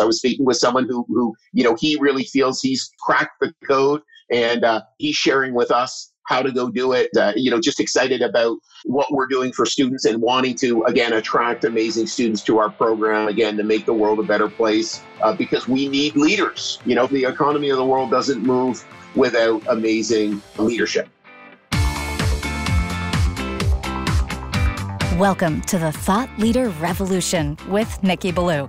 I was speaking with someone who, who you know, he really feels he's cracked the code and uh, he's sharing with us how to go do it. Uh, you know, just excited about what we're doing for students and wanting to, again, attract amazing students to our program, again, to make the world a better place uh, because we need leaders. You know, the economy of the world doesn't move without amazing leadership. Welcome to the Thought Leader Revolution with Nicky Billou.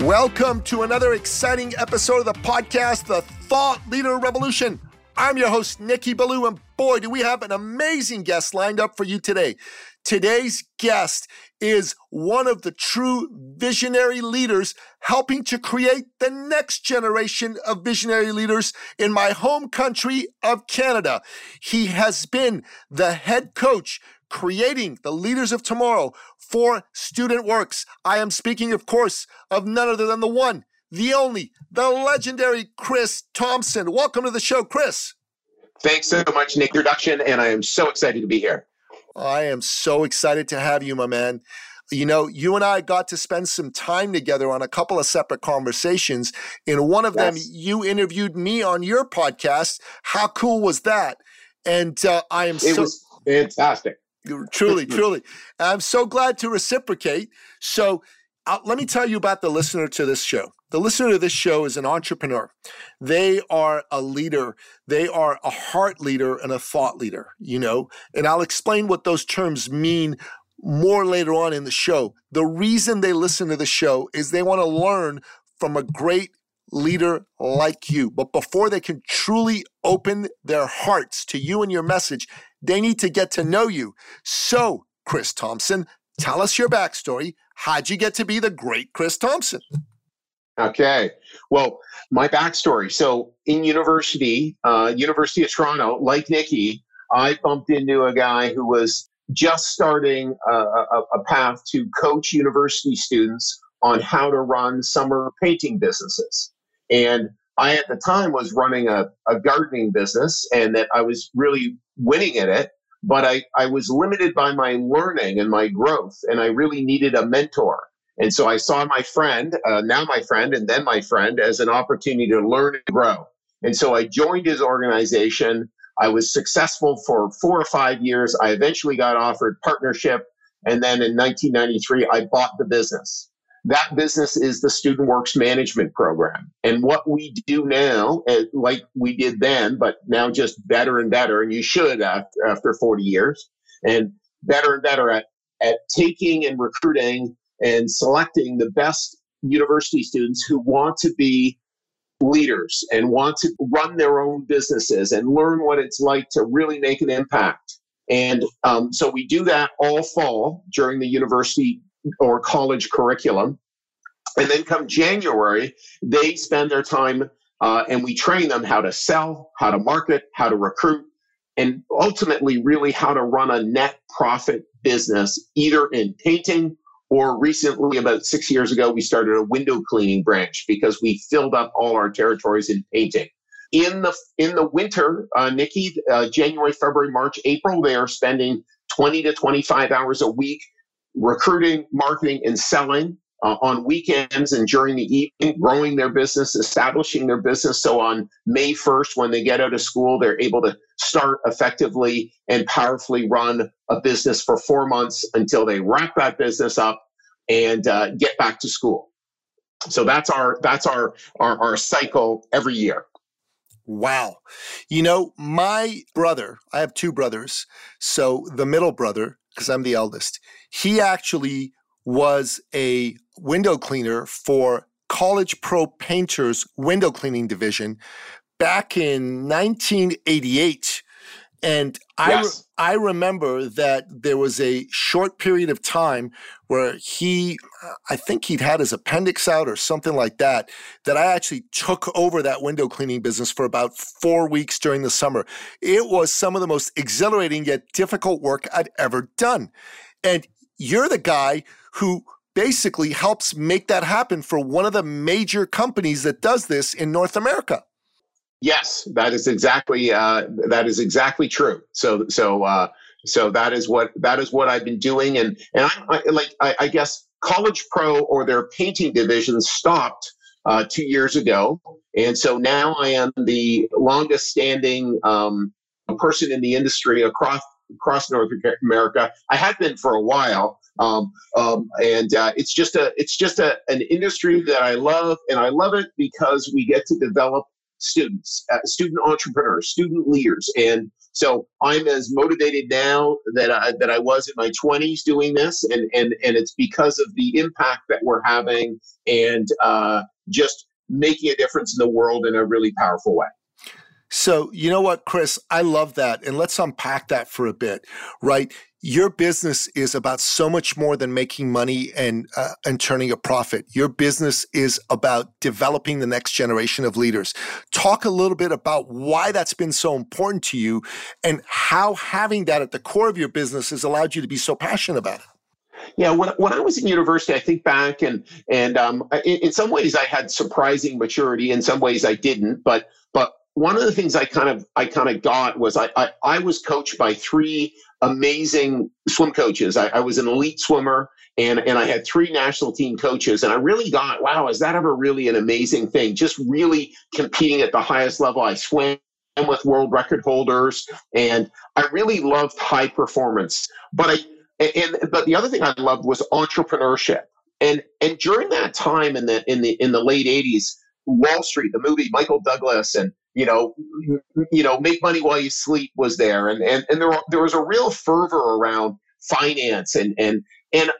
Welcome to another exciting episode of the podcast, The Thought Leader Revolution. I'm your host, Nicky Billou, and boy, do we have an amazing guest lined up for you today. Today's guest is one of the true visionary leaders helping to create the next generation of visionary leaders in my home country of Canada. He has been the head coach creating the leaders of tomorrow for Student Works. I am speaking, of course, of none other than the one, the only, the legendary Chris Thomson. Welcome to the show, Chris. Thanks so much, Nick. Introduction, and I am so excited to be here. I am so excited to have you, my man. You know, you and I got to spend some time together on a couple of separate conversations. In one of yes. them, you interviewed me on your podcast. How cool was that? And uh, I am it so was fantastic. Truly, truly. I'm so glad to reciprocate. So uh, let me tell you about the listener to this show. The listener to this show is an entrepreneur. They are a leader. They are a heart leader and a thought leader, you know, and I'll explain what those terms mean more later on in the show. The reason they listen to the show is they want to learn from a great leader like you. But before they can truly open their hearts to you and your message, they need to get to know you. So, Chris Thomson, tell us your backstory. How'd you get to be the great Chris Thomson? Okay. Well, my backstory. So in university, uh, University of Toronto, like Nicky, I bumped into a guy who was just starting a, a, a path to coach university students on how to run summer painting businesses. And I, at the time, was running a, a gardening business and that I was really winning at it, but I, I was limited by my learning and my growth, and I really needed a mentor. And so I saw my friend, uh, now my friend, and then my friend, as an opportunity to learn and grow. And so I joined his organization. I was successful for four or five years. I eventually got offered partnership. And then in 1993, I bought the business. That business is the Student Works Management Program. And what we do now, eh, like we did then, but now just better and better, and you should after, after 40 years, and better and better at, at taking and recruiting and selecting the best university students who want to be leaders and want to run their own businesses and learn what it's like to really make an impact. And um, so we do that all fall during the university or college curriculum. And then come January, they spend their time uh, and we train them how to sell, how to market, how to recruit, and ultimately, really how to run a net profit business, either in painting or recently, about six years ago, we started a window cleaning branch because we filled up all our territories in painting. In the in the winter, uh, Nicky, uh, January, February, March, April, they are spending 20 to 25 hours a week recruiting, marketing, and selling uh, on weekends and during the evening, growing their business, establishing their business. So on May 1st, when they get out of school, they're able to start effectively and powerfully run a business for four months until they wrap that business up and uh, get back to school. So that's our that's our, our our cycle every year. Wow. You know, my brother, I have two brothers. So the middle brother because I'm the eldest. He actually was a window cleaner for College Pro Painters window cleaning division back in 1988. And yes. I, I remember that there was a short period of time where he, I think he'd had his appendix out or something like that, that I actually took over that window cleaning business for about four weeks during the summer. It was some of the most exhilarating yet difficult work I'd ever done. And you're the guy who basically helps make that happen for one of the major companies that does this in North America. Yes, that is exactly uh, that is exactly true. So so uh, so that is what that is what I've been doing, and and I, I like I, I, guess College Pro or their painting division stopped uh, two years ago, and so now I am the longest standing um, person in the industry across across North America. I have been for a while, um, um, and uh, it's just a it's just a, an industry that I love, and I love it because we get to develop students, uh, student entrepreneurs, student leaders, and so I'm as motivated now that I, that I was in my 20s doing this, and and and it's because of the impact that we're having, and uh, just making a difference in the world in a really powerful way. So, you know what, Chris? I love that. And let's unpack that for a bit, right? Your business is about so much more than making money and, uh, and turning a profit. Your business is about developing the next generation of leaders. Talk a little bit about why that's been so important to you and how having that at the core of your business has allowed you to be so passionate about it. Yeah, when, when I was in university, I think back and and um, in, in, some ways I had surprising maturity. In some ways I didn't. But but one of the things I kind of I kind of got was I, I, I was coached by three amazing swim coaches. I, I, was an elite swimmer and and I had three national team coaches and I really got wow is that ever really an amazing thing? Just really competing at the highest level. I swam with world record holders and I really loved high performance. But I and but the other thing I loved was entrepreneurship. And and during that time in the in the in the late 80s Wall Street, the movie Michael Douglas and you know, you know, make money while you sleep was there, and and and there there was a real fervor around finance, and and and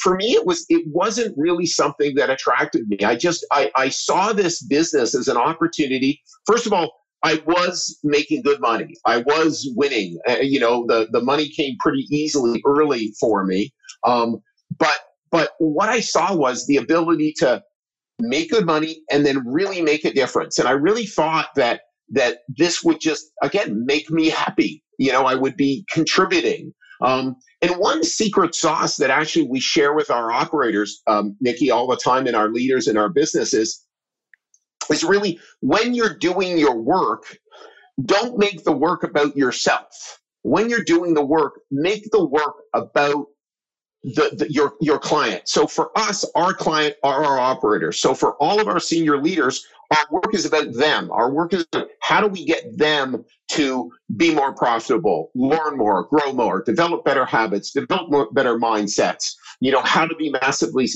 for me it was it wasn't really something that attracted me. I just I I saw this business as an opportunity. First of all, I was making good money. I was winning. Uh, you know, the the money came pretty easily early for me. Um, but but what I saw was the ability to make good money, and then really make a difference. And I really thought that that this would just again make me happy. You know, I would be contributing. Um, and one secret sauce that actually we share with our operators, um, Nicky, all the time, and our leaders in our businesses, is really when you're doing your work, don't make the work about yourself. When you're doing the work, make the work about the, the, your your client. So for us, our client are our operators. So for all of our senior leaders, our work is about them. Our work is how do we get them to be more profitable, learn more, grow more, develop better habits, develop more, better mindsets. You know how to be massively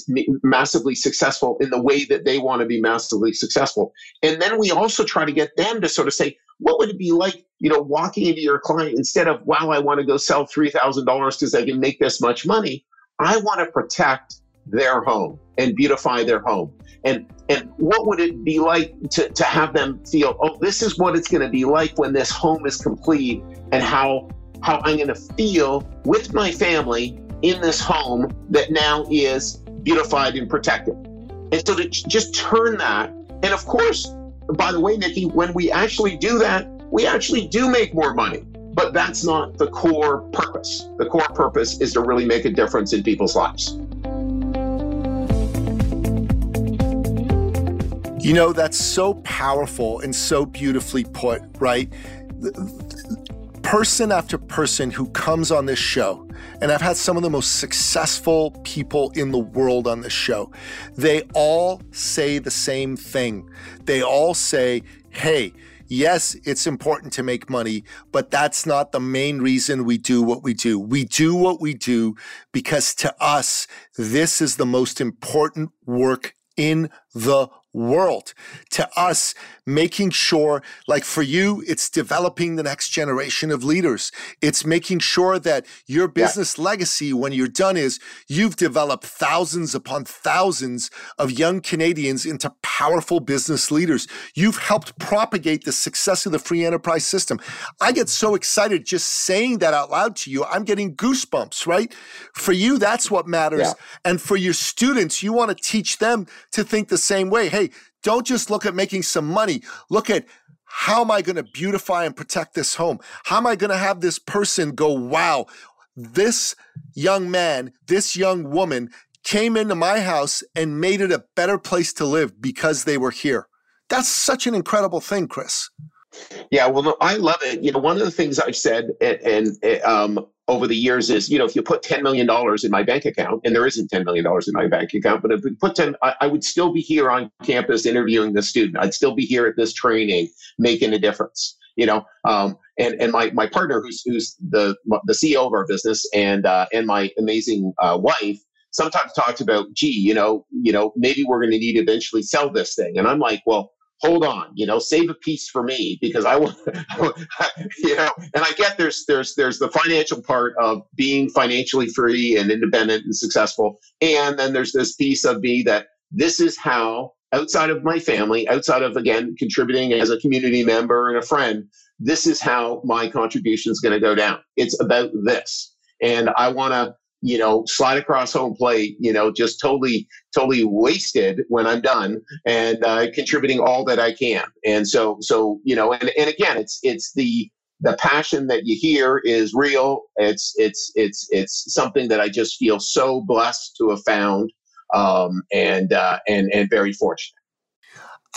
massively successful in the way that they want to be massively successful. And then we also try to get them to sort of say, what would it be like, you know, walking into your client instead of, wow, I want to go sell three thousand dollars because I can make this much money I want to protect their home and beautify their home. And and what would it be like to, to have them feel, oh, this is what it's going to be like when this home is complete and how how I'm going to feel with my family in this home that now is beautified and protected. And so to just turn that, and of course, by the way, Nicky, when we actually do that, we actually do make more money. But that's not the core purpose. The core purpose is to really make a difference in people's lives. You know, that's so powerful and so beautifully put, right? Person after person who comes on this show, and I've had some of the most successful people in the world on this show, they all say the same thing. They all say, hey, yes, it's important to make money, but that's not the main reason we do what we do. We do what we do because to us, this is the most important work in the world. To us, making sure, like for you, it's developing the next generation of leaders. It's making sure that your business yeah. legacy, when you're done, is you've developed thousands upon thousands of young Canadians into powerful business leaders. You've helped propagate the success of the free enterprise system. I get so excited just saying that out loud to you. I'm getting goosebumps, right? For you, that's what matters. Yeah. And for your students, you want to teach them to think the same way. Hey, don't just look at making some money. Look at how am I going to beautify and protect this home? How am I going to have this person go, wow, this young man, this young woman came into my house and made it a better place to live because they were here. That's such an incredible thing, Chris. Yeah, well, no, I love it. You know, one of the things I've said, and, and um, over the years is, you know, if you put $10 million in my bank account, and there isn't $10 million in my bank account, but if we put 10, I, I, would still be here on campus interviewing the student. I'd still be here at this training making a difference, you know. Um, and and my, my partner, who's, who's the, the CEO of our business and, uh, and my amazing uh, wife, sometimes talks about, gee, you know, you know, maybe we're going to need to eventually sell this thing. And I'm like, well, hold on, you know, save a piece for me because I want, you know, and I get there's there's there's the financial part of being financially free and independent and successful, and then there's this piece of me that this is how outside of my family, outside of again contributing as a community member and a friend, this is how my contribution is going to go down. It's about this, and I want to you know, slide across home plate, you know, just totally, totally wasted when I'm done and uh, contributing all that I can. And so, so, you know, and, and again, it's, it's the, the passion that you hear is real. It's, it's, it's, it's something that I just feel so blessed to have found um, and, uh, and, and very fortunate.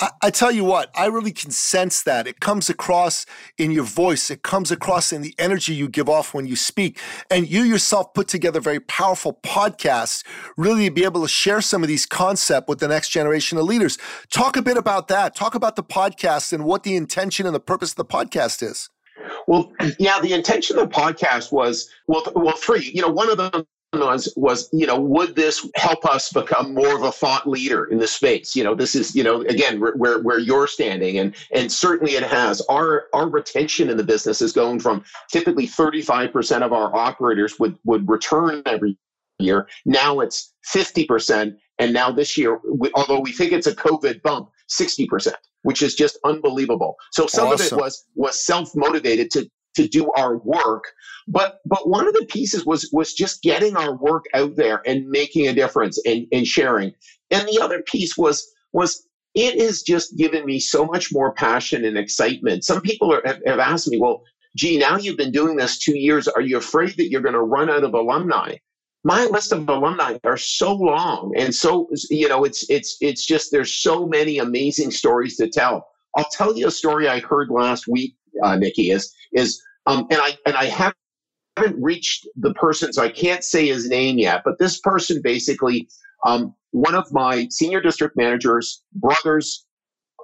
I, I, tell you what, I really can sense that. It comes across in your voice, it comes across in the energy you give off when you speak. And you yourself put together very powerful podcasts, really to be able to share some of these concepts with the next generation of leaders. Talk a bit about that. Talk about the podcast and what the intention and the purpose of the podcast is. Well, yeah, the intention of the podcast was well, well, three. You know, one of them was was you know would this help us become more of a thought leader in the space? You know this is you know again where where you're standing. And and certainly it has. Our our retention in the business is going from typically 35% of our operators would would return every year. Now it's 50% and now this year we, although we think it's a covid bump 60% which is just unbelievable. So some awesome. of it was was self motivated to to do our work. But but one of the pieces was was just getting our work out there and making a difference and, and sharing. And the other piece was was it has just given me so much more passion and excitement. Some people are, have, have asked me well gee now you've been doing this two years. Are you afraid that you're going to run out of alumni? My list of alumni are so long and so you know it's it's it's just there's so many amazing stories to tell. I'll tell you a story i heard last week uh, nikki is is um, and I and I haven't reached the person, so I can't say his name yet. But this person basically, um, one of my senior district managers' brothers,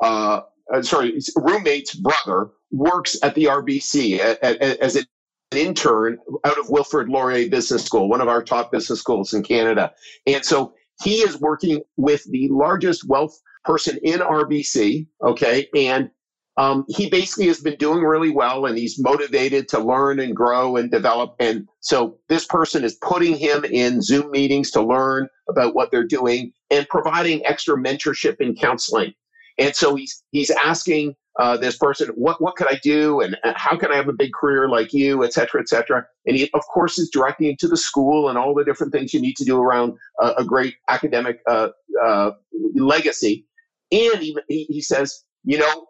uh, uh, sorry, roommate's brother works at the RBC as an intern out of Wilfrid Laurier Business School, one of our top business schools in Canada. And so he is working with the largest wealth person in RBC, okay, and um, he basically has been doing really well and he's motivated to learn and grow and develop. And so this person is putting him in Zoom meetings to learn about what they're doing and providing extra mentorship and counseling. And so he's he's asking uh, this person, what what could I do, and how can I have a big career like you, et cetera, et cetera. And he, of course, is directing to the school and all the different things you need to do around a great academic uh, uh legacy. And he, he says, you know,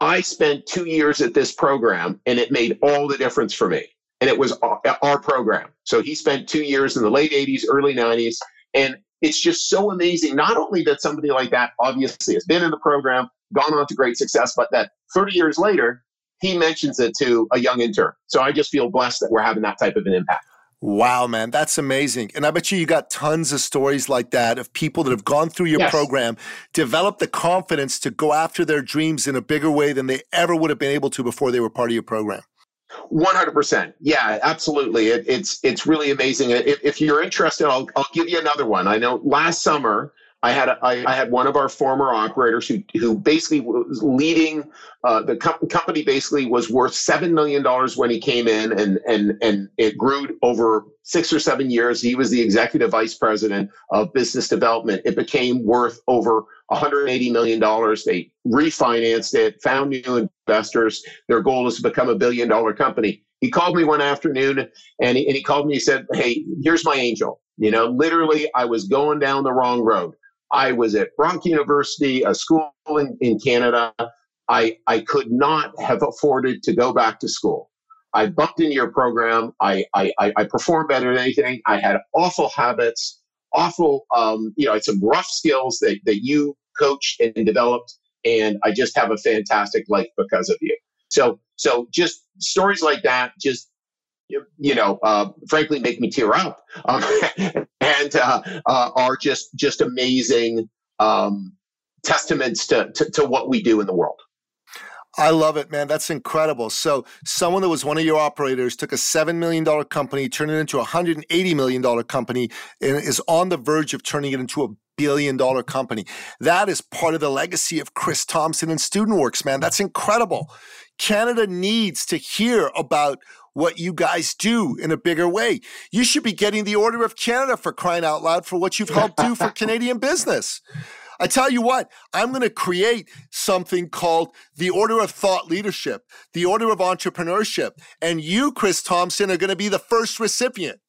I spent two years at this program and it made all the difference for me. And it was our program. So he spent two years in the late 80s, early 90s. And it's just so amazing, not only that somebody like that obviously has been in the program, gone on to great success, but that 30 years later, he mentions it to a young intern. So I just feel blessed that we're having that type of an impact. Wow, man, that's amazing. And I bet you you got tons of stories like that of people that have gone through your yes. program, developed the confidence to go after their dreams in a bigger way than they ever would have been able to before they were part of your program. 100%. Yeah, absolutely. It, it's it's really amazing. If, if you're interested, I'll, I'll give you another one. I know last summer I had a, I, I had one of our former operators who who basically was leading uh, the com- company. Basically, was worth seven million dollars when he came in, and and and it grew over six or seven years. He was the executive vice president of business development. It became worth over 180 million dollars. They refinanced it, found new investors. Their goal is to become a billion dollar company. He called me one afternoon, and he, and he called me. He said, "Hey, here's my angel." You know, literally, I was going down the wrong road. I was at Brock University, a school in, in Canada. I, I could not have afforded to go back to school. I bumped into your program. I, I, I performed better than anything. I had awful habits, awful, um, you know, some rough skills that, that you coached and developed. And I just have a fantastic life because of you. So, so just stories like that just you know, uh, frankly, make me tear up, um, and uh, uh, are just just amazing um, testaments to, to, to what we do in the world. I love it, man. That's incredible. So, someone that was one of your operators took a $7 million company, turned it into a $180 million company, and is on the verge of turning it into a billion dollar company. That is part of the legacy of Chris Thomson and Student Works, man. That's incredible. Canada needs to hear about what you guys do in a bigger way. You should be getting the Order of Canada for crying out loud for what you've helped do for Canadian business. I tell you what, I'm going to create something called the Order of Thought Leadership, the Order of Entrepreneurship. And you, Chris Thomson, are going to be the first recipient.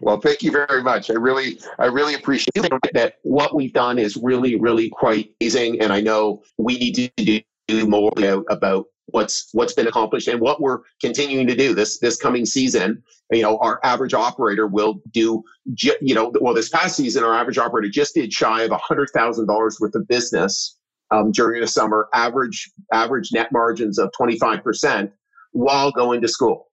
Well, thank you very much. I really, I really appreciate that. What we've done is really, really quite amazing, and I know we need to do more about what's what's been accomplished and what we're continuing to do this this coming season. You know our average operator will do you know well this past season our average operator just did shy of $100000 worth of business um, during the summer average average net margins of 25% while going to school.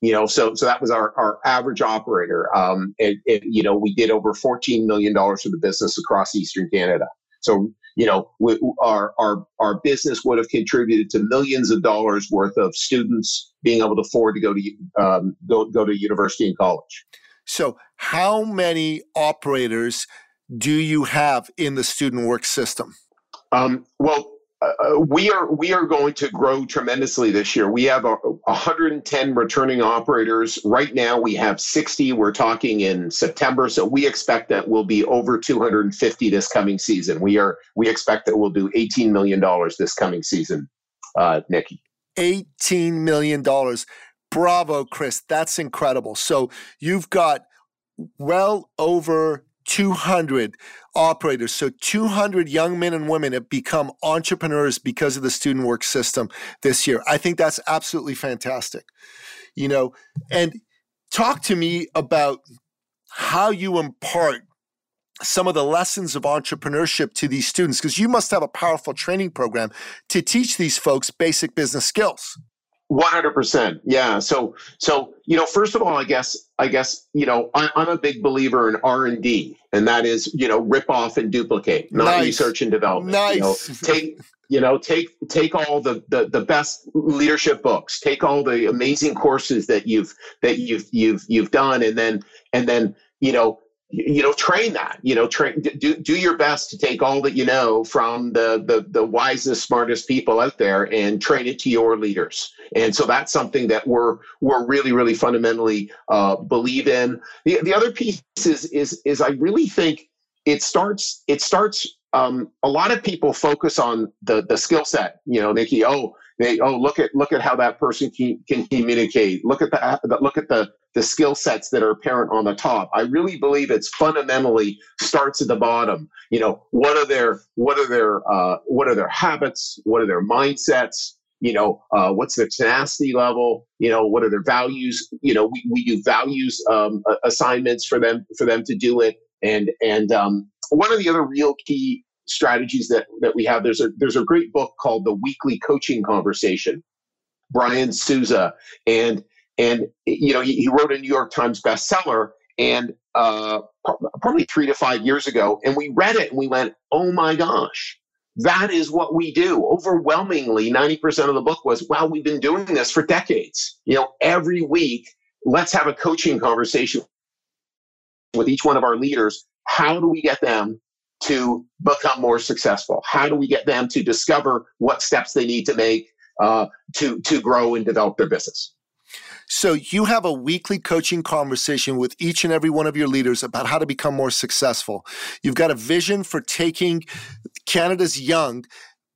You know so so that was our our average operator um and, and you know we did over 14 million dollars for the business across eastern canada. So you know, we, our, our, our business would have contributed to millions of dollars worth of students being able to afford to go to, um, go, go to university and college. So, how many operators do you have in the student work system? Um, well, uh, we are we are going to grow tremendously this year. We have a, 110 returning operators right now. We have 60. We're talking in September, so we expect that we'll be over 250 this coming season. We are we expect that we'll do 18 million dollars this coming season, uh, Nicky. 18 million dollars. Bravo, Chris. That's incredible. So you've got well over 200 operators. So 200 young men and women have become entrepreneurs because of the student work system this year. I think that's absolutely fantastic. You know, and talk to me about how you impart some of the lessons of entrepreneurship to these students because you must have a powerful training program to teach these folks basic business skills. 100% yeah. So so you know first of all i guess i guess you know I, am a big believer in r&d and that is you know rip off and duplicate not nice. research and development nice you know, take you know take take all the, the the best leadership books take all the amazing courses that you've that you've you've you've done and then and then you know you know train that you know train do, do your best to take all that you know from the, the the wisest smartest people out there and train it to your leaders. And so that's something that we're we're really really fundamentally uh, believe in. The, the other piece is is is i really think it starts it starts um, a lot of people focus on the the skill set you know nikki oh they oh look at look at how that person can, can communicate. Look at the look at the the skill sets that are apparent on the top. I really believe it's fundamentally starts at the bottom. You know what are their what are their uh, what are their habits? What are their mindsets? You know uh, what's their tenacity level? You know what are their values? You know we, we do values um, assignments for them for them to do it. And and um, one of the other real key strategies that that we have. There's a there's a great book called The Weekly Coaching Conversation. Brian Souza. And and you know he, he wrote a New York Times bestseller and uh, probably three to five years ago, and we read it and we went, oh my gosh. That is what we do. Overwhelmingly, 90% of the book was, well, we've been doing this for decades. You know, every week, let's have a coaching conversation with each one of our leaders. How do we get them to become more successful? How do we get them to discover what steps they need to make uh, to to grow and develop their business? So you have a weekly coaching conversation with each and every one of your leaders about how to become more successful. You've got a vision for taking Canada's young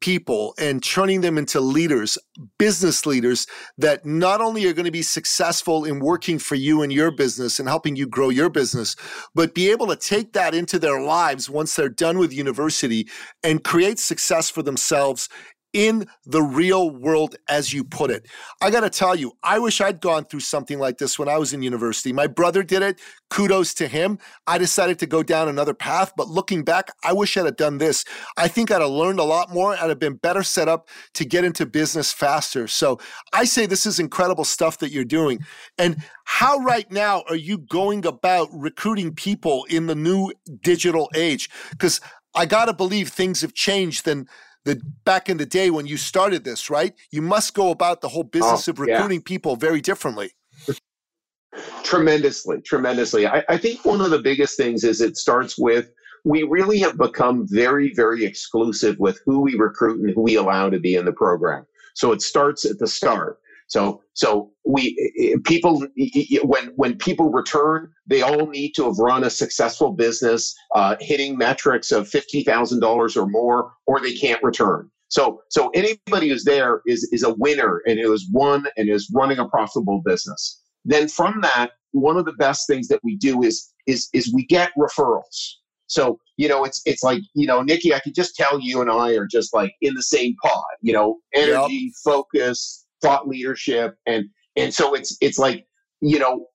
people and turning them into leaders, business leaders that not only are going to be successful in working for you and your business and helping you grow your business, but be able to take that into their lives once they're done with university and create success for themselves in the real world, as you put it. I got to tell you, I wish I'd gone through something like this when I was in university. My brother did it. Kudos to him. I decided to go down another path, but looking back, I wish I'd have done this. I think I'd have learned a lot more. I'd have been better set up to get into business faster. So I say this is incredible stuff that you're doing. And how right now are you going about recruiting people in the new digital age? Because I got to believe things have changed than the back in the day when you started this, right? You must go about the whole business oh, of recruiting yeah. people very differently. tremendously, tremendously. I, I think one of the biggest things is it starts with we really have become very, very exclusive with who we recruit and who we allow to be in the program. So it starts at the start. So, so we people when when people return, they all need to have run a successful business, uh, hitting metrics of fifty thousand dollars or more, or they can't return. So, so anybody who's there is is a winner and who has won and is running a profitable business. Then from that, one of the best things that we do is is is we get referrals. So, you know, it's it's like, you know, Nicky, I could just tell you and I are just like in the same pod, you know, energy, yep. focus, thought leadership. And and so it's it's like you know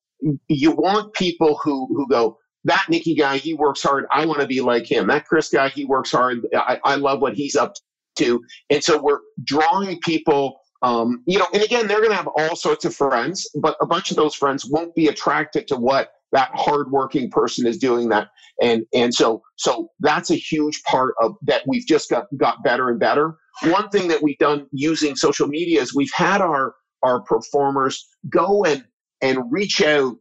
you want people who who go that Nicky guy he works hard. I want to be like him. That Chris guy he works hard. I, I love what he's up to. And so we're drawing people um, you know and again they're going to have all sorts of friends but a bunch of those friends won't be attracted to what that hardworking person is doing that. And and so so that's a huge part of that we've just got got better and better one thing that we've done using social media is we've had our our performers go and and reach out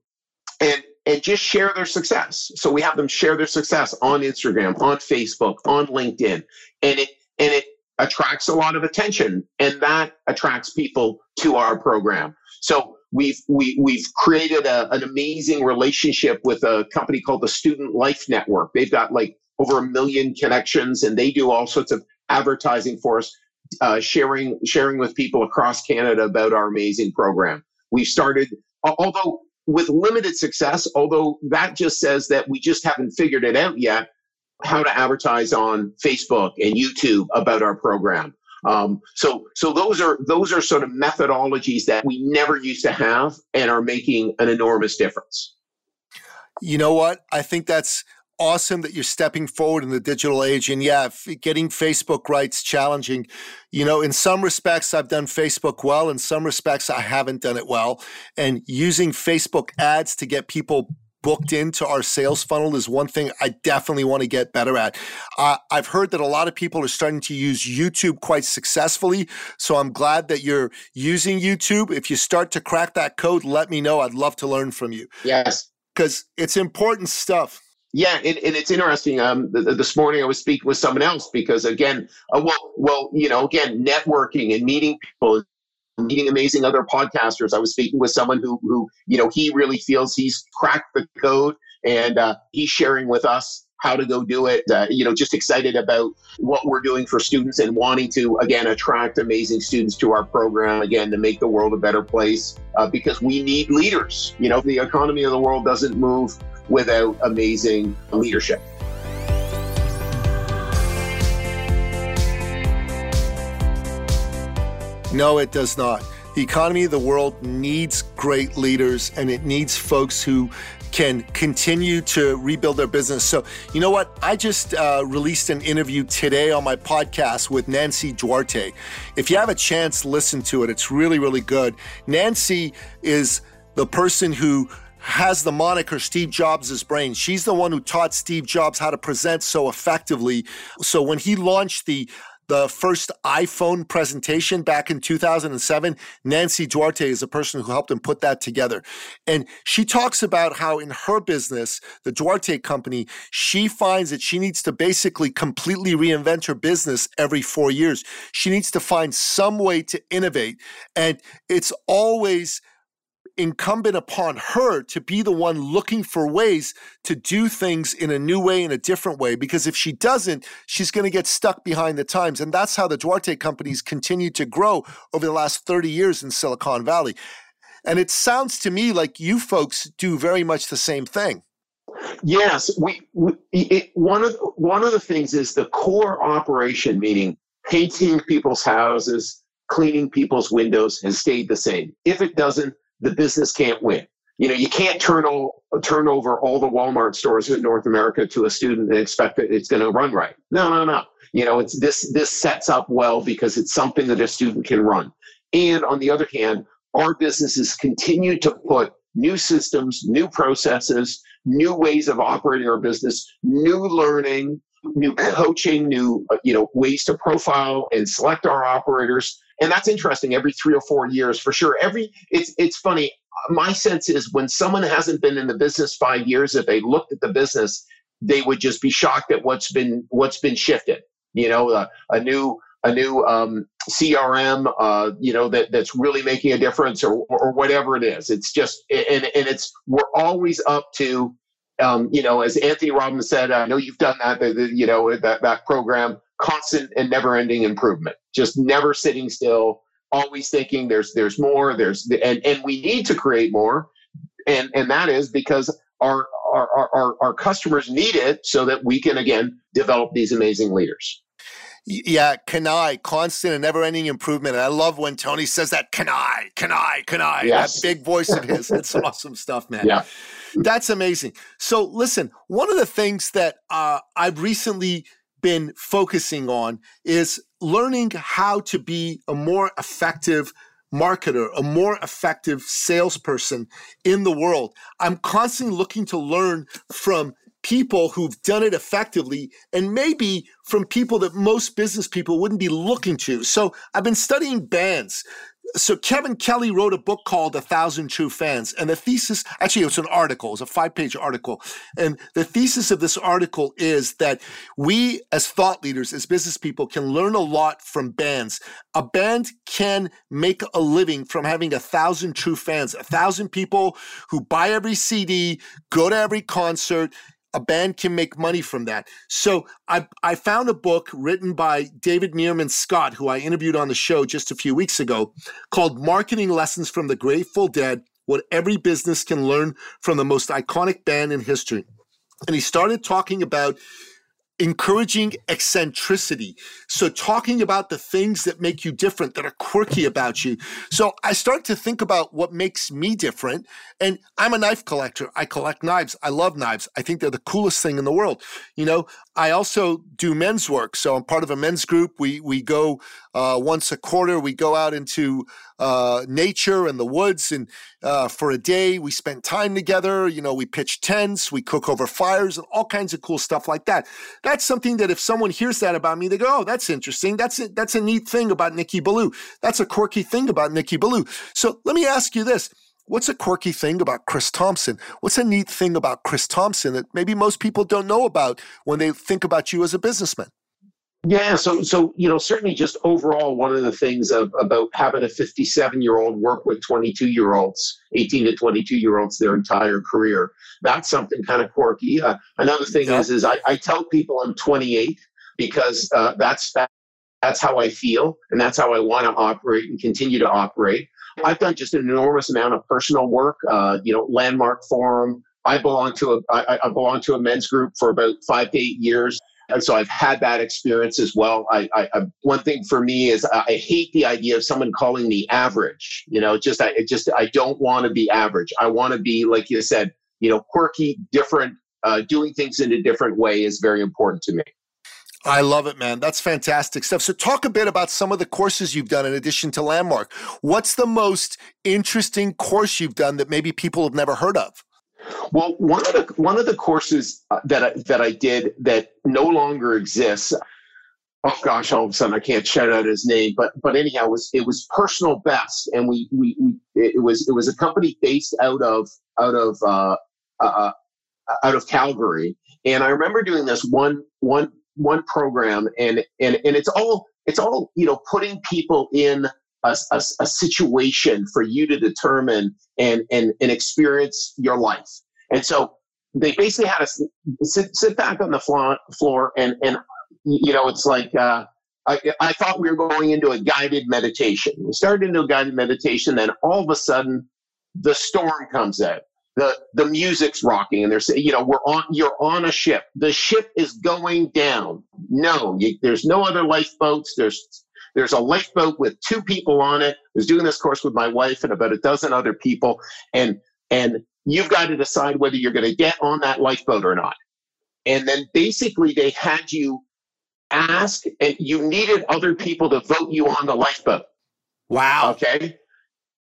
and and just share their success. So we have them share their success on Instagram, on Facebook, on LinkedIn, and it and it attracts a lot of attention, and that attracts people to our program. So we've we, we've created a, an amazing relationship with a company called the Student Life Network. They've got like over a million connections, and they do all sorts of advertising for us, uh, sharing sharing with people across Canada about our amazing program. We've started, although with limited success, although that just says that we just haven't figured it out yet, how to advertise on Facebook and YouTube about our program. Um, so, so those are those are sort of methodologies that we never used to have and are making an enormous difference. You know what? I think that's awesome that you're stepping forward in the digital age. And yeah, getting Facebook right's challenging. You know, in some respects, I've done Facebook well. In some respects, I haven't done it well. And using Facebook ads to get people booked into our sales funnel is one thing I definitely want to get better at. Uh, I've heard that a lot of people are starting to use YouTube quite successfully. So I'm glad that you're using YouTube. If you start to crack that code, let me know. I'd love to learn from you. Yes. Because it's important stuff. Yeah, and, and it's interesting. Um, th- this morning I was speaking with someone else because again, uh, well, well, you know, again, networking and meeting people, meeting amazing other podcasters. I was speaking with someone who, who, you know, he really feels he's cracked the code, and uh, he's sharing with us how to go do it. Uh, you know, just excited about what we're doing for students and wanting to again attract amazing students to our program again to make the world a better place uh, because we need leaders. You know, the economy of the world doesn't move without amazing leadership. No, it does not. The economy of the world needs great leaders and it needs folks who can continue to rebuild their business. So, you know what? I just uh, released an interview today on my podcast with Nancy Duarte. If you have a chance, listen to it. It's really, really good. Nancy is the person who has the moniker Steve Jobs' brain. She's the one who taught Steve Jobs how to present so effectively. So when he launched the the first iPhone presentation back in 2007. Nancy Duarte is the person who helped him put that together. And she talks about how in her business, the Duarte company, she finds that she needs to basically completely reinvent her business every four years. She needs to find some way to innovate. And it's always incumbent upon her to be the one looking for ways to do things in a new way, in a different way. Because if she doesn't, she's going to get stuck behind the times. And that's how the Duarte companies continue to grow over the last 30 years in Silicon Valley. And it sounds to me like you folks do very much the same thing. Yes, we, we it, one of one of the things is the core operation, meaning painting people's houses, cleaning people's windows, has stayed the same. If it doesn't, the business can't win. You know, you can't turn all turn over all the Walmart stores in North America to a student and expect that it's going to run right. No, no, no. You know, it's this this sets up well because it's something that a student can run. And on the other hand, our businesses continue to put new systems, new processes, new ways of operating our business, new learning, new coaching, new uh, you know ways to profile and select our operators and that's interesting every three or four years for sure. Every it's it's funny. My sense is when someone hasn't been in the business five years if they looked at the business they would just be shocked at what's been what's been shifted. You know uh, a new a new um, crm uh, you know that that's really making a difference or or whatever it is. It's just and and it's we're always up to um, you know as anthony robbins said i know you've done that you know that that program constant and never ending improvement, just never sitting still, always thinking there's there's more, there's and and we need to create more. And and that is because our our, our, our customers need it so that we can again develop these amazing leaders. Yeah, can I? constant and never ending improvement. And I love when Tony says that CANI, CANI, CANI, yes. that big voice of his. It's awesome stuff, man. Yeah. That's amazing. So, listen, one of the things that uh, I've recently been focusing on is learning how to be a more effective marketer, a more effective salesperson in the world. I'm constantly looking to learn from people who've done it effectively and maybe from people that most business people wouldn't be looking to. So I've been studying bands so Kevin Kelly wrote a book called A Thousand True Fans. And the thesis, actually, it was an article, it was a five page article. And the thesis of this article is that we, as thought leaders, as business people, can learn a lot from bands. A band can make a living from having a thousand true fans, a thousand people who buy every CD, go to every concert, a band can make money from that. So I, I found a book written by David Meerman Scott, who I interviewed on the show just a few weeks ago, called Marketing Lessons from the Grateful Dead What Every Business Can Learn from the Most Iconic Band in History. And he started talking about encouraging eccentricity. So, talking about the things that make you different, that are quirky about you. So, I start to think about what makes me different. And I'm a knife collector. I collect knives. I love knives. I think they're the coolest thing in the world. You know, I also do men's work. So, I'm part of a men's group. We, we go uh, once a quarter, we go out into uh, nature and the woods and uh, for a day. We spend time together. You know, we pitch tents, we cook over fires, and all kinds of cool stuff like that that's something that if someone hears that about me, they go, "Oh, that's interesting. That's a, that's a neat thing about Nicky Billou. That's a quirky thing about Nicky Billou." So let me ask you this: What's a quirky thing about Chris Thomson? What's a neat thing about Chris Thomson that maybe most people don't know about when they think about you as a businessman? Yeah, so so you know certainly just overall one of the things of, about having a 57 year old work with 22 year olds, 18 to 22 year olds their entire career. That's something kind of quirky. Uh, another thing yeah. is is I, I, tell people I'm 28 because uh, that's that, that's how I feel and that's how I want to operate and continue to operate. I've done just an enormous amount of personal work. Uh, you know, Landmark Forum. I belong to a I, I belong to a men's group for about five to eight years so I've had that experience as well. I, I, I, one thing for me is I hate the idea of someone calling me average. You know, just I just I don't want to be average. I want to be like you said, you know, quirky, different, uh, doing things in a different way is very important to me. I love it, man. That's fantastic stuff. So, talk a bit about some of the courses you've done in addition to Landmark. What's the most interesting course you've done that maybe people have never heard of? Well, one of the one of the courses uh, that I, that I did that no longer exists. oh gosh, all of a sudden I can't shout out his name, but but anyhow, it was it was personal best, and we we, we it was it was a company based out of out of uh, uh, out of Calgary, and I remember doing this one one one program, and and and it's all it's all you know putting people in a, a, a situation for you to determine and and and experience your life, and so they basically had us sit, sit back on the floor and and you know, it's like uh, I, I thought we were going into a guided meditation. We started into a guided meditation, then all of a sudden, the storm comes out. The, the music's rocking and they're saying, you know, we're on, you're on a ship. The ship is going down. No, you, there's no other lifeboats. There's, there's a lifeboat with two people on it. I was doing this course with my wife and about a dozen other people. And, and you've got to decide whether you're going to get on that lifeboat or not. And then basically they had you ask, and you needed other people to vote you on the lifeboat. Wow. Okay.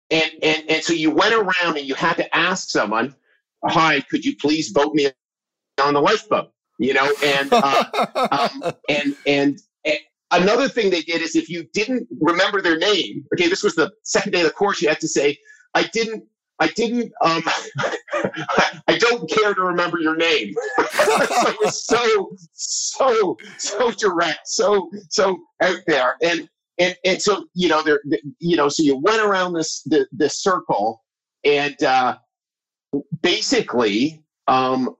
And and and so you went around and you had to ask someone, "Hi, could you please vote me on the lifeboat?" You know, and uh, um, and, and and another thing they did is if you didn't remember their name, okay, this was the second day of the course, you had to say, "I didn't I didn't. Um, I don't care to remember your name. it was so, so, so direct, so, so out there, and and and so you know there, you know, so you went around this the, this circle, and uh, basically, um,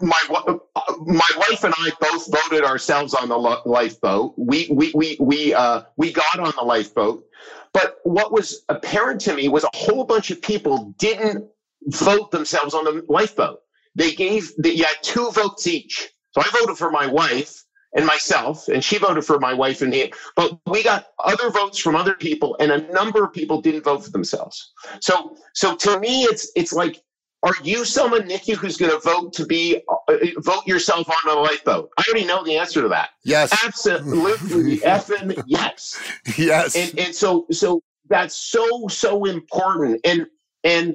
my my wife and I both voted ourselves on the lifeboat. We we we we uh, we got on the lifeboat. But what was apparent to me was a whole bunch of people didn't vote themselves on the lifeboat. They gave, the, you had two votes each. So I voted for my wife and myself, and she voted for my wife and me. But we got other votes from other people, and a number of people didn't vote for themselves. So, so to me, it's it's like are you someone, Nicky, who's going to vote to be uh, vote yourself on a lifeboat? I already know the answer to that. Yes, absolutely, effing yes, yes. And and so so that's so so important. And and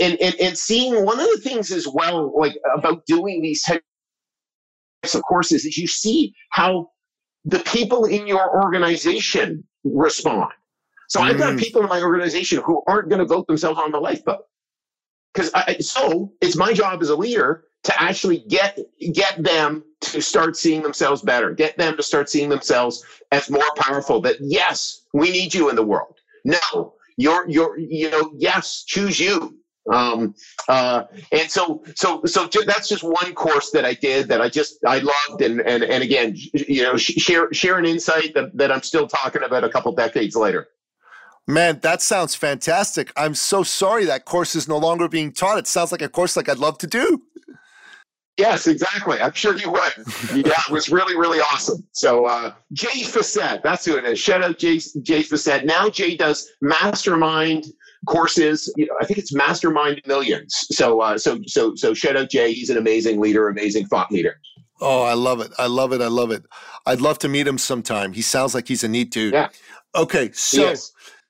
and and, and seeing one of the things as well, like about doing these types of courses, is you see how the people in your organization respond. So mm. I've got mm. people in my organization who aren't going to vote themselves on the lifeboat because so it's my job as a leader to actually get get them to start seeing themselves better get them to start seeing themselves as more powerful that yes we need you in the world no you're you're you know yes choose you um, uh, and so so so that's just one course that I did that I just I loved and and and again you know share share an insight that, that I'm still talking about a couple decades later. Man, that sounds fantastic. I'm so sorry that course is no longer being taught. It sounds like a course like I'd love to do. Yes, exactly. I'm sure you would. yeah, it was really, really awesome. So uh, Jay Facette, that's who it is. Shout out Jay, Jay Facette. Now Jay does mastermind courses. You know, I think it's Mastermind Millions. So, uh, so, so, so shout out Jay. He's an amazing leader, amazing thought leader. Oh, I love it. I love it. I love it. I'd love to meet him sometime. He sounds like he's a neat dude. Yeah. Okay, so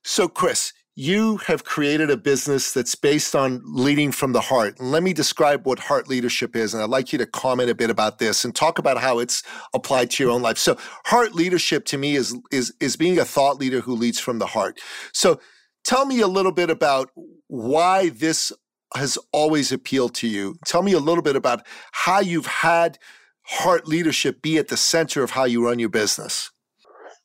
so, Chris, you have created a business that's based on leading from the heart. And let me describe what heart leadership is. And I'd like you to comment a bit about this and talk about how it's applied to your own life. So, heart leadership to me is, is, is being a thought leader who leads from the heart. So, tell me a little bit about why this has always appealed to you. Tell me a little bit about how you've had heart leadership be at the center of how you run your business.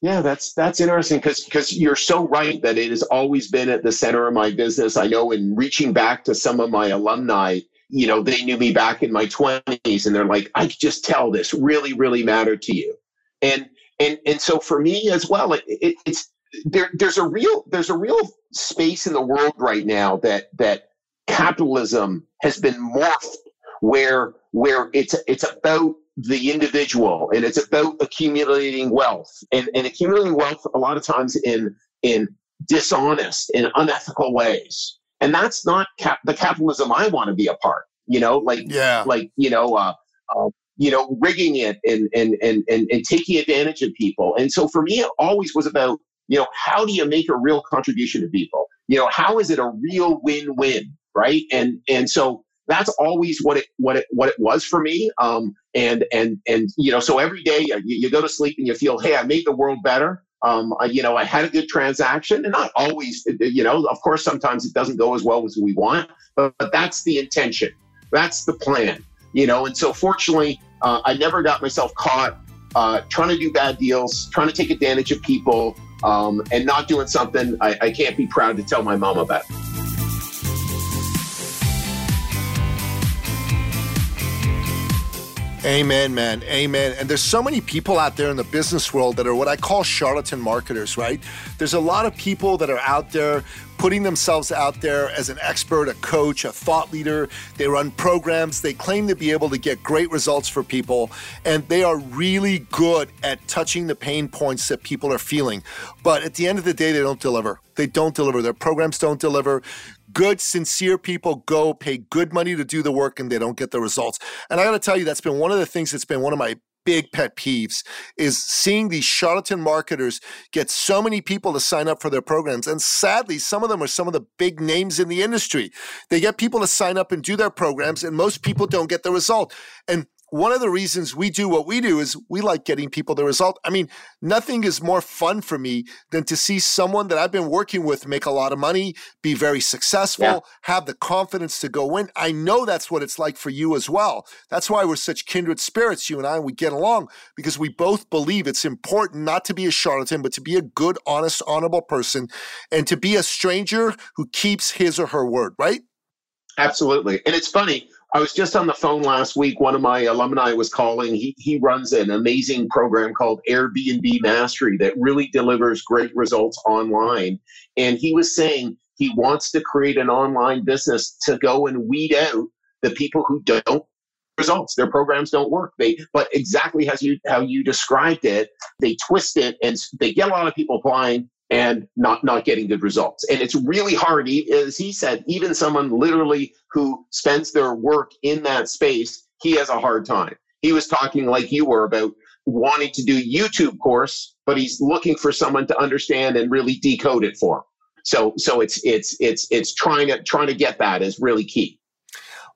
Yeah, that's that's interesting because because you're so right that it has always been at the center of my business. I know in reaching back to some of my alumni, you know, they knew me back in my 20s and they're like, I just tell this really, really mattered to you. And and and so for me as well, it, it, it's there there's a real there's a real space in the world right now that that capitalism has been morphed where where it's it's about the individual and it's about accumulating wealth. And, and accumulating wealth a lot of times in in dishonest and unethical ways. And that's not cap- the capitalism i want to be a part you know like yeah. like you know uh, uh, you know rigging it and, and and and and taking advantage of people. And so for me it always was about you know how do you make a real contribution to people? You know how is it a real win-win right? And and so that's always what it what it what it was for me. Um, and and and you know, so every day you, you go to sleep and you feel, hey, I made the world better. Um, I, you know, I had a good transaction, and not always. You know, of course, sometimes it doesn't go as well as we want, but, but that's the intention. That's the plan. You know, and so fortunately, uh, I never got myself caught uh, trying to do bad deals, trying to take advantage of people, um, and not doing something I, I can't be proud to tell my mom about. Amen, man. Amen. And there's so many people out there in the business world that are what I call charlatan marketers, right? There's a lot of people that are out there putting themselves out there as an expert, a coach, a thought leader. They run programs. They claim to be able to get great results for people. And they are really good at touching the pain points that people are feeling. But at the end of the day, they don't deliver. They don't deliver. Their programs don't deliver good, sincere people go pay good money to do the work and they don't get the results. And I got to tell you, that's been one of the things that's been one of my big pet peeves is seeing these charlatan marketers get so many people to sign up for their programs. And sadly, some of them are some of the big names in the industry. They get people to sign up and do their programs, and most people don't get the result. And one of the reasons we do what we do is we like getting people the result. I mean, nothing is more fun for me than to see someone that I've been working with make a lot of money, be very successful, yeah. have the confidence to go in. I know that's what it's like for you as well. That's why we're such kindred spirits, you and I, and we get along because we both believe it's important not to be a charlatan, but to be a good, honest, honorable person and to be a stranger who keeps his or her word, right? Absolutely. And it's funny I was just on the phone last week. One of my alumni was calling. He, he runs an amazing program called Airbnb Mastery that really delivers great results online. And he was saying he wants to create an online business to go and weed out the people who don't results their programs don't work they but exactly as you how you described it they twist it and they get a lot of people applying and not not getting good results. And it's really hard, as he said, even someone literally who spends their work in that space, he has a hard time. He was talking like you were about wanting to do YouTube course, but he's looking for someone to understand and really decode it for him. So so it's it's it's it's trying to trying to get that is really key.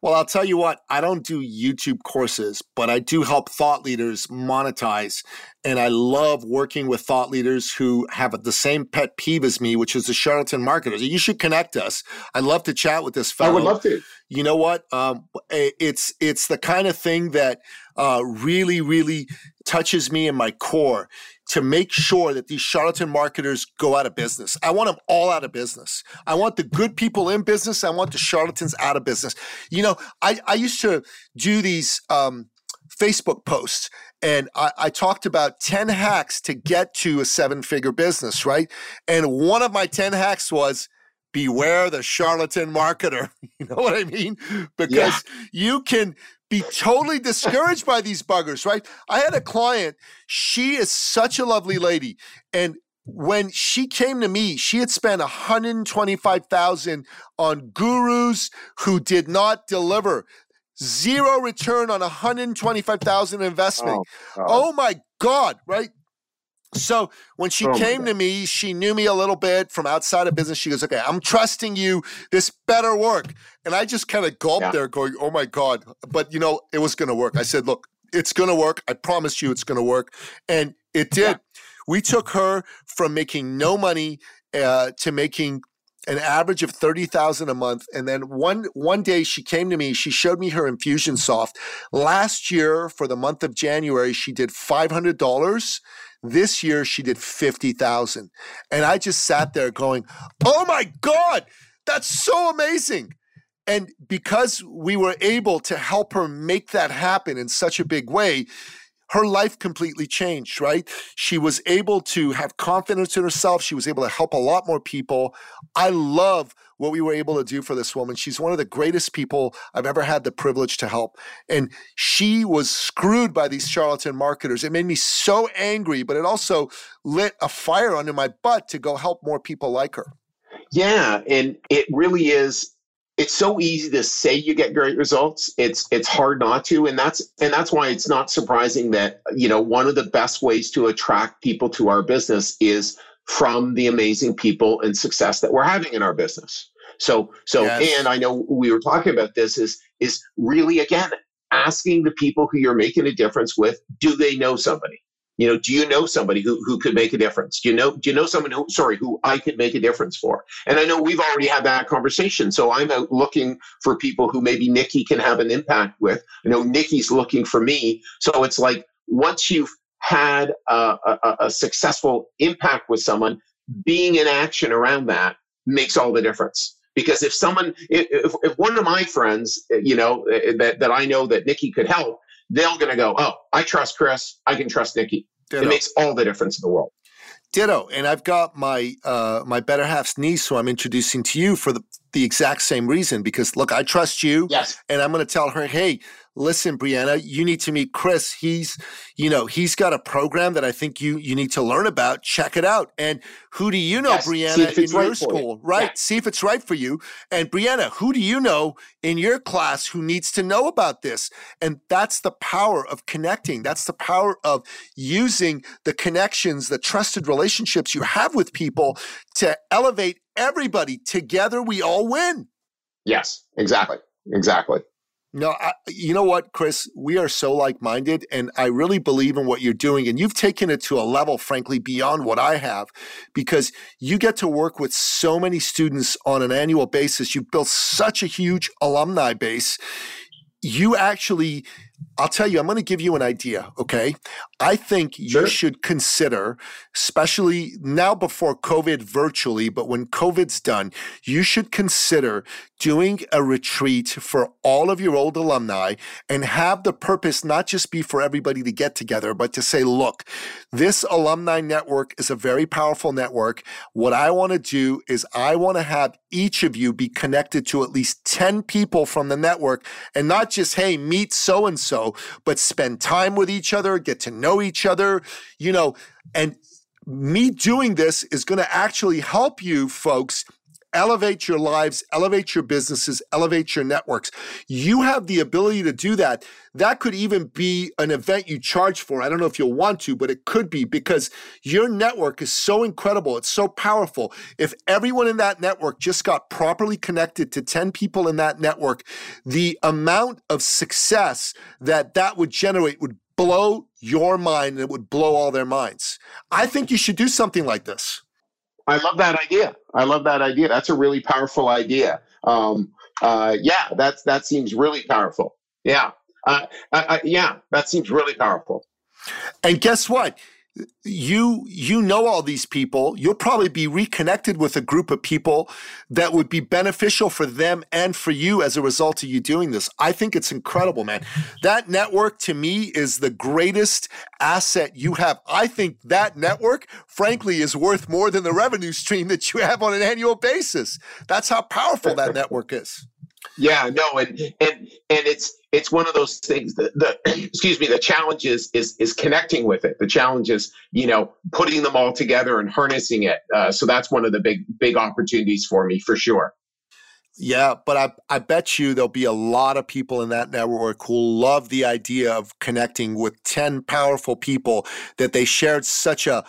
Well, I'll tell you what, I don't do YouTube courses, but I do help thought leaders monetize. And I love working with thought leaders who have the same pet peeve as me, which is the charlatan marketers. You should connect us. I'd love to chat with this fellow. I would love to. You know what? Um, it's it's the kind of thing that uh, really, really touches me in my core to make sure that these charlatan marketers go out of business. I want them all out of business. I want the good people in business. I want the charlatans out of business. You know, I, I used to do these um, Facebook posts and I, I, talked about 10 hacks to get to a seven figure business, right? And one of my 10 hacks was beware the charlatan marketer. You know what I mean? Because yeah. you can be totally discouraged by these buggers, right? I had a client, she is such a lovely lady. And when she came to me, she had spent 125,000 on gurus who did not deliver. Zero return on 125,000 investment. Oh, oh my God, right? So when she oh came to me, she knew me a little bit from outside of business. She goes, Okay, I'm trusting you. This better work. And I just kind of gulped yeah. there, going, Oh my God. But you know, it was going to work. I said, Look, it's going to work. I promise you it's going to work. And it did. Yeah. We took her from making no money uh, to making an average of 30,000 a month and then one one day she came to me she showed me her Infusionsoft last year for the month of January she did $500 this year she did 50,000. And I just sat there going, "Oh my god, that's so amazing." And because we were able to help her make that happen in such a big way, her life completely changed, right? She was able to have confidence in herself. She was able to help a lot more people. I love what we were able to do for this woman. She's one of the greatest people I've ever had the privilege to help. And she was screwed by these charlatan marketers. It made me so angry, but it also lit a fire under my butt to go help more people like her. Yeah. And it really is it's so easy to say you get great results it's it's hard not to and that's and that's why it's not surprising that you know one of the best ways to attract people to our business is from the amazing people and success that we're having in our business so so yes. and i know we were talking about this is is really, again, asking the people who you're making a difference with, do they know somebody? You know, do you know somebody who, who could make a difference? Do you know, do you know someone who, sorry, who I could make a difference for? And I know we've already had that conversation. So I'm out looking for people who maybe Nicky can have an impact with. I know Nicky's looking for me. So it's like once you've had a, a, a successful impact with someone, being in action around that makes all the difference because if someone if, if one of my friends you know eh, that, that i know that nicky could help they're going to go, oh, I trust Chris. I can trust Nicky. Ditto. It makes all the difference in the world. Ditto. And I've got my uh, my better half's niece, who I'm introducing to you for the the exact same reason. Because look, I trust you. Yes. And I'm going to tell her, hey, listen, Brianna, you need to meet Chris. He's, you know, he's got a program that I think you you need to learn about. Check it out. And who do you know, yes, Brianna, in right your school? You. Right? Yeah. See if it's right for you. And Brianna, who do you know in your class who needs to know about this? And that's the power of connecting. That's the power of using the connections, the trusted relationships you have with people to elevate everybody. Together we all win. Yes, exactly. Exactly. No, I, you know what, Chris? We are so like minded, and I really believe in what you're doing. And you've taken it to a level, frankly, beyond what I have, because you get to work with so many students on an annual basis. You've built such a huge alumni base. You actually I'll tell you, I'm going to give you an idea, okay? I think sure. you should consider, especially now before COVID virtually, but when COVID's done, you should consider doing a retreat for all of your old alumni and have the purpose not just be for everybody to get together, but to say, look, this alumni network is a very powerful network. What I want to do is I want to have each of you be connected to at least 10 people from the network and not just, hey, meet so and so, but spend time with each other, get to know each other, you know, and me doing this is going to actually help you folks elevate your lives, elevate your businesses, elevate your networks. You have the ability to do that. That could even be an event you charge for. I don't know if you'll want to, but it could be because your network is so incredible. It's so powerful. If everyone in that network just got properly connected to 10 people in that network, the amount of success that that would generate would blow your mind and it would blow all their minds. I think you should do something like this. I love that idea. I love that idea. That's a really powerful idea. Um, uh, yeah, that's that seems really powerful. Yeah, uh, I, I, yeah, that seems really powerful. And guess what? You you know all these people. You'll probably be reconnected with a group of people that would be beneficial for them and for you as a result of you doing this. I think it's incredible man. That network to me is the greatest asset you have. I think that network frankly is worth more than the revenue stream that you have on an annual basis. That's how powerful that network is yeah, no, and and and it's it's one of those things that the excuse me, the challenge is is is connecting with it. The challenge is you know putting them all together and harnessing it. Uh, so that's one of the big big opportunities for me for sure. Yeah, but I I bet you there'll be a lot of people in that network who love the idea of connecting with ten powerful people that they shared such a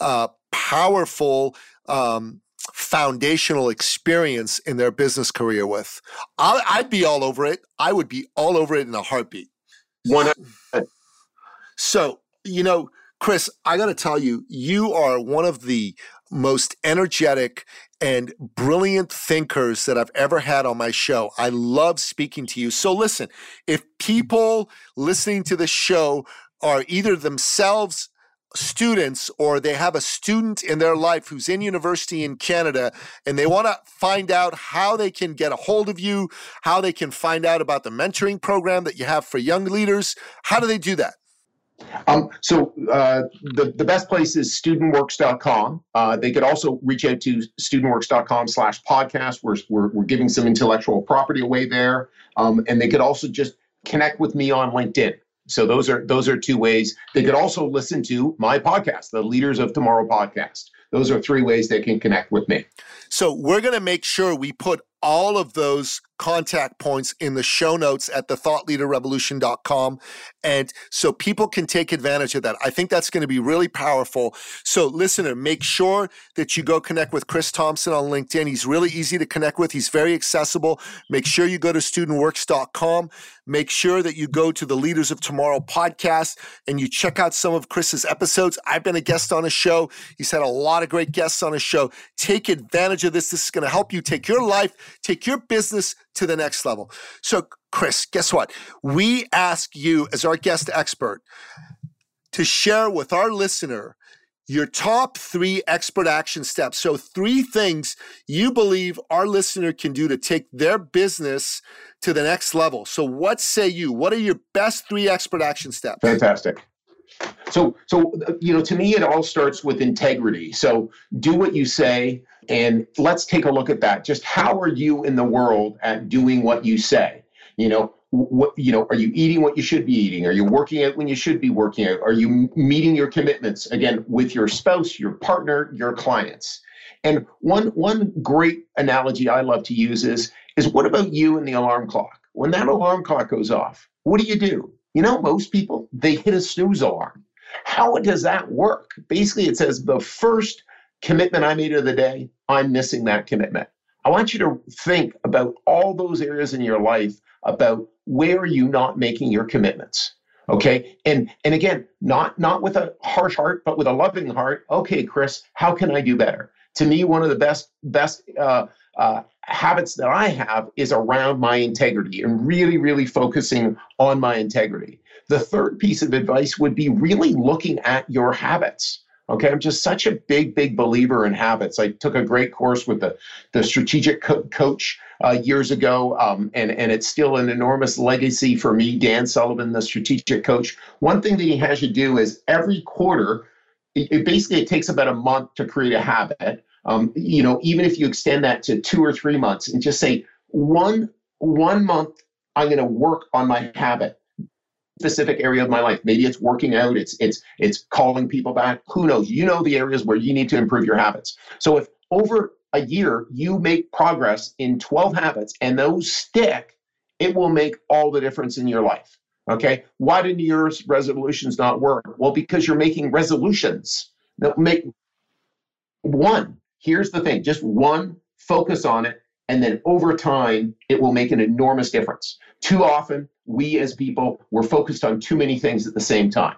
uh, powerful. Um, foundational experience in their business career with. I, would be all over it. I would be all over it in a heartbeat. One. So you know, Chris, I got to tell you, you are one of the most energetic and brilliant thinkers that I've ever had on my show. I love speaking to you. So listen, if people listening to the show are either themselves students or they have a student in their life who's in university in Canada and they want to find out how they can get a hold of you, how they can find out about the mentoring program that you have for young leaders, how do they do that? Um, so uh, the, the best place is studentworks.com. Uh, they could also reach out to studentworks.com slash podcast. We're, we're, we're, giving some intellectual property away there. Um, and they could also just connect with me on LinkedIn. So those are those are two ways. They could also listen to my podcast, the Leaders of Tomorrow podcast. Those are three ways they can connect with me. So we're going to make sure we put all of those contact points in the show notes at thethoughtleaderrevolution.com. And so people can take advantage of that. I think that's going to be really powerful. So, listener, make sure that you go connect with Chris Thomson on LinkedIn. He's really easy to connect with, he's very accessible. Make sure you go to studentworks.com. Make sure that you go to the Leaders of Tomorrow podcast and you check out some of Chris's episodes. I've been a guest on his show. He's had a lot of great guests on his show. Take advantage of this. This is going to help you take your life, take your business to the next level. So, Chris, guess what? We ask you, as our guest expert, to share with our listener your top three expert action steps. So, three things you believe our listener can do to take their business to the next level. So, what say you? What are your best three expert action steps? Fantastic. So, so you know, to me, it all starts with integrity. So, do what you say, and let's take a look at that. Just how are you in the world at doing what you say? You know, what you know, are you eating what you should be eating? Are you working out when you should be working out? Are you meeting your commitments again with your spouse, your partner, your clients? And one one great analogy I love to use is is what about you and the alarm clock? When that alarm clock goes off, what do you do? You know, most people they hit a snooze alarm. How does that work? Basically, it says the first commitment I made of the day, I'm missing that commitment. I want you to think about all those areas in your life about where are you not making your commitments okay? And and again not not with a harsh heart but with a loving heart okay chris how can i do better? To me one of the best best uh, uh, habits that i have is around my integrity and really really focusing on my integrity. The third piece of advice would be really looking at your habits Okay, I'm just such a big, big believer in habits. I took a great course with the, the strategic co- coach uh, years ago, um, and, and it's still an enormous legacy for me, Dan Sullivan, the strategic coach. One thing that he has you do is every quarter, it, it basically it takes about a month to create a habit. Um, you know, even if you extend that to two or three months, and just say one one month, I'm going to work on my habit specific area of my life. Maybe it's working out, it's it's it's calling people back. Who knows? You know the areas where you need to improve your habits. So if over a year you make progress in 12 habits and those stick, it will make all the difference in your life. Okay? Why did New Year's resolutions not work? Well, because you're making resolutions that make one. Here's the thing, just one, focus on it, and then over time, it will make an enormous difference. Too often, we as people, we're focused on too many things at the same time.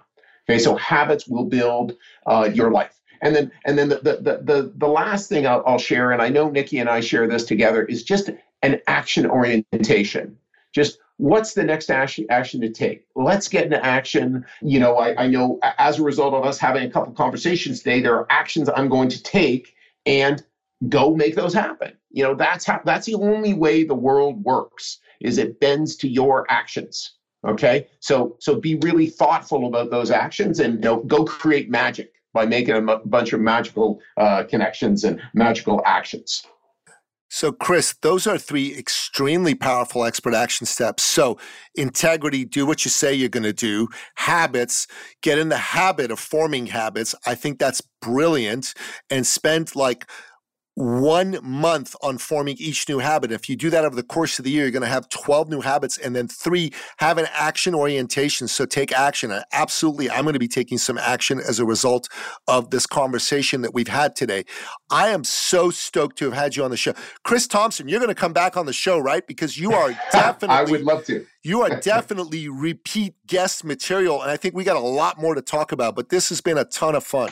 Okay, so habits will build uh, your life. And then, and then the, the, the, the last thing I'll, I'll share, and I know Nicky and I share this together, is just an action orientation. Just what's the next action, action to take? Let's get into action. You know, I, I know as a result of us having a couple conversations today, there are actions I'm going to take and go make those happen. You know, that's how that's the only way the world works is it bends to your actions. Okay. So so be really thoughtful about those actions and you know, go create magic by making a m- bunch of magical uh, connections and magical actions. So, Chris, those are three extremely powerful expert action steps. So, integrity, do what you say you're going to do. Habits, get in the habit of forming habits. I think that's brilliant. And spend like one month on forming each new habit. If you do that over the course of the year, you're going to have 12 new habits. And then three, have an action orientation. So take action. And absolutely, I'm going to be taking some action as a result of this conversation that we've had today. I am so stoked to have had you on the show. Chris Thomson, you're going to come back on the show, right? Because you are definitely. I would love to. You are definitely repeat guest material. And I think we got a lot more to talk about, but this has been a ton of fun.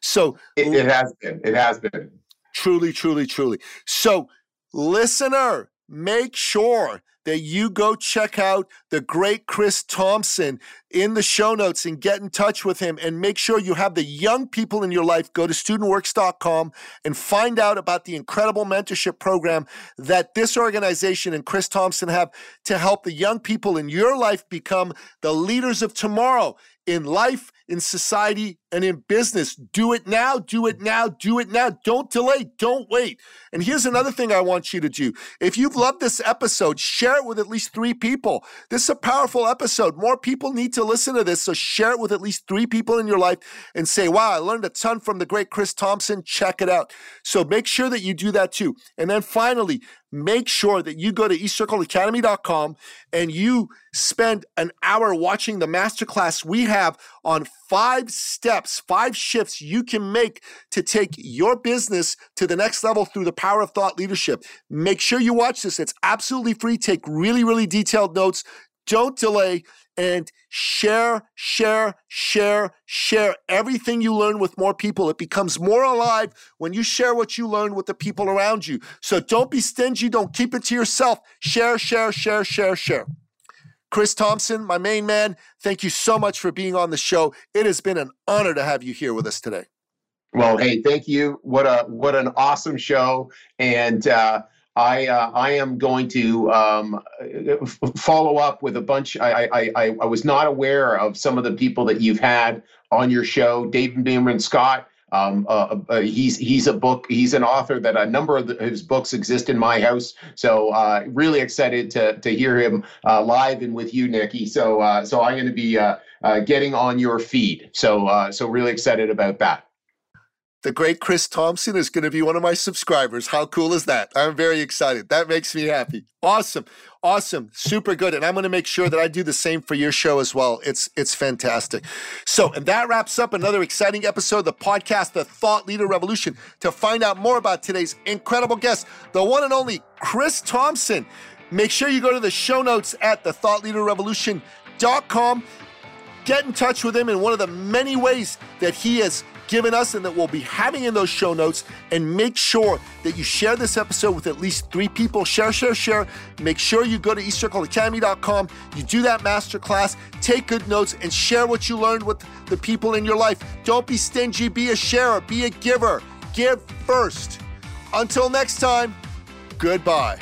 So it, it has been. It has been. Truly, truly, truly. So, listener, make sure that you go check out the great Chris Thomson in the show notes and get in touch with him. And make sure you have the young people in your life go to studentworks.com and find out about the incredible mentorship program that this organization and Chris Thomson have to help the young people in your life become the leaders of tomorrow in life in society and in business. Do it now, do it now, do it now. Don't delay, don't wait. And here's another thing I want you to do. If you've loved this episode, share it with at least three people. This is a powerful episode. More people need to listen to this, so share it with at least three people in your life and say, wow, I learned a ton from the great Chris Thomson. Check it out. So make sure that you do that too. And then finally, make sure that you go to ecircleacademy.com and you spend an hour watching the masterclass we have on five steps, five shifts you can make to take your business to the next level through the power of thought leadership. Make sure you watch this. It's absolutely free. Take really, really detailed notes. Don't delay and share, share, share, share everything you learn with more people. It becomes more alive when you share what you learn with the people around you. So don't be stingy. Don't keep it to yourself. Share, share, share, share, share. Chris Thomson, my main man, thank you so much for being on the show. It has been an honor to have you here with us today. Well, hey, thank you. What a what an awesome show, and uh, I uh, I am going to um, follow up with a bunch. I, I I I was not aware of some of the people that you've had on your show, David Meerman Scott. Um, uh, uh, he's he's a book he's an author that a number of the, his books exist in my house. So uh, really excited to to hear him uh, live and with you, Nicky. So uh, so I'm going to be uh, getting on your feed. So so really excited about that. The great Chris Thomson is going to be one of my subscribers. How cool is that? I'm very excited. That makes me happy. Awesome. Awesome. Super good. And I'm going to make sure that I do the same for your show as well. It's it's fantastic. So, and that wraps up another exciting episode of the podcast The Thought Leader Revolution. To find out more about today's incredible guest, the one and only Chris Thomson, make sure you go to the show notes at thethoughtleaderrevolution.com. Get in touch with him in one of the many ways that he has given us and that we'll be having in those show notes. And make sure that you share this episode with at least three people. Share, share, share. Make sure you go to eCircleacademy.com. You do that masterclass, take good notes, and share what you learned with the people in your life. Don't be stingy, be a sharer, be a giver. Give first. Until next time, goodbye.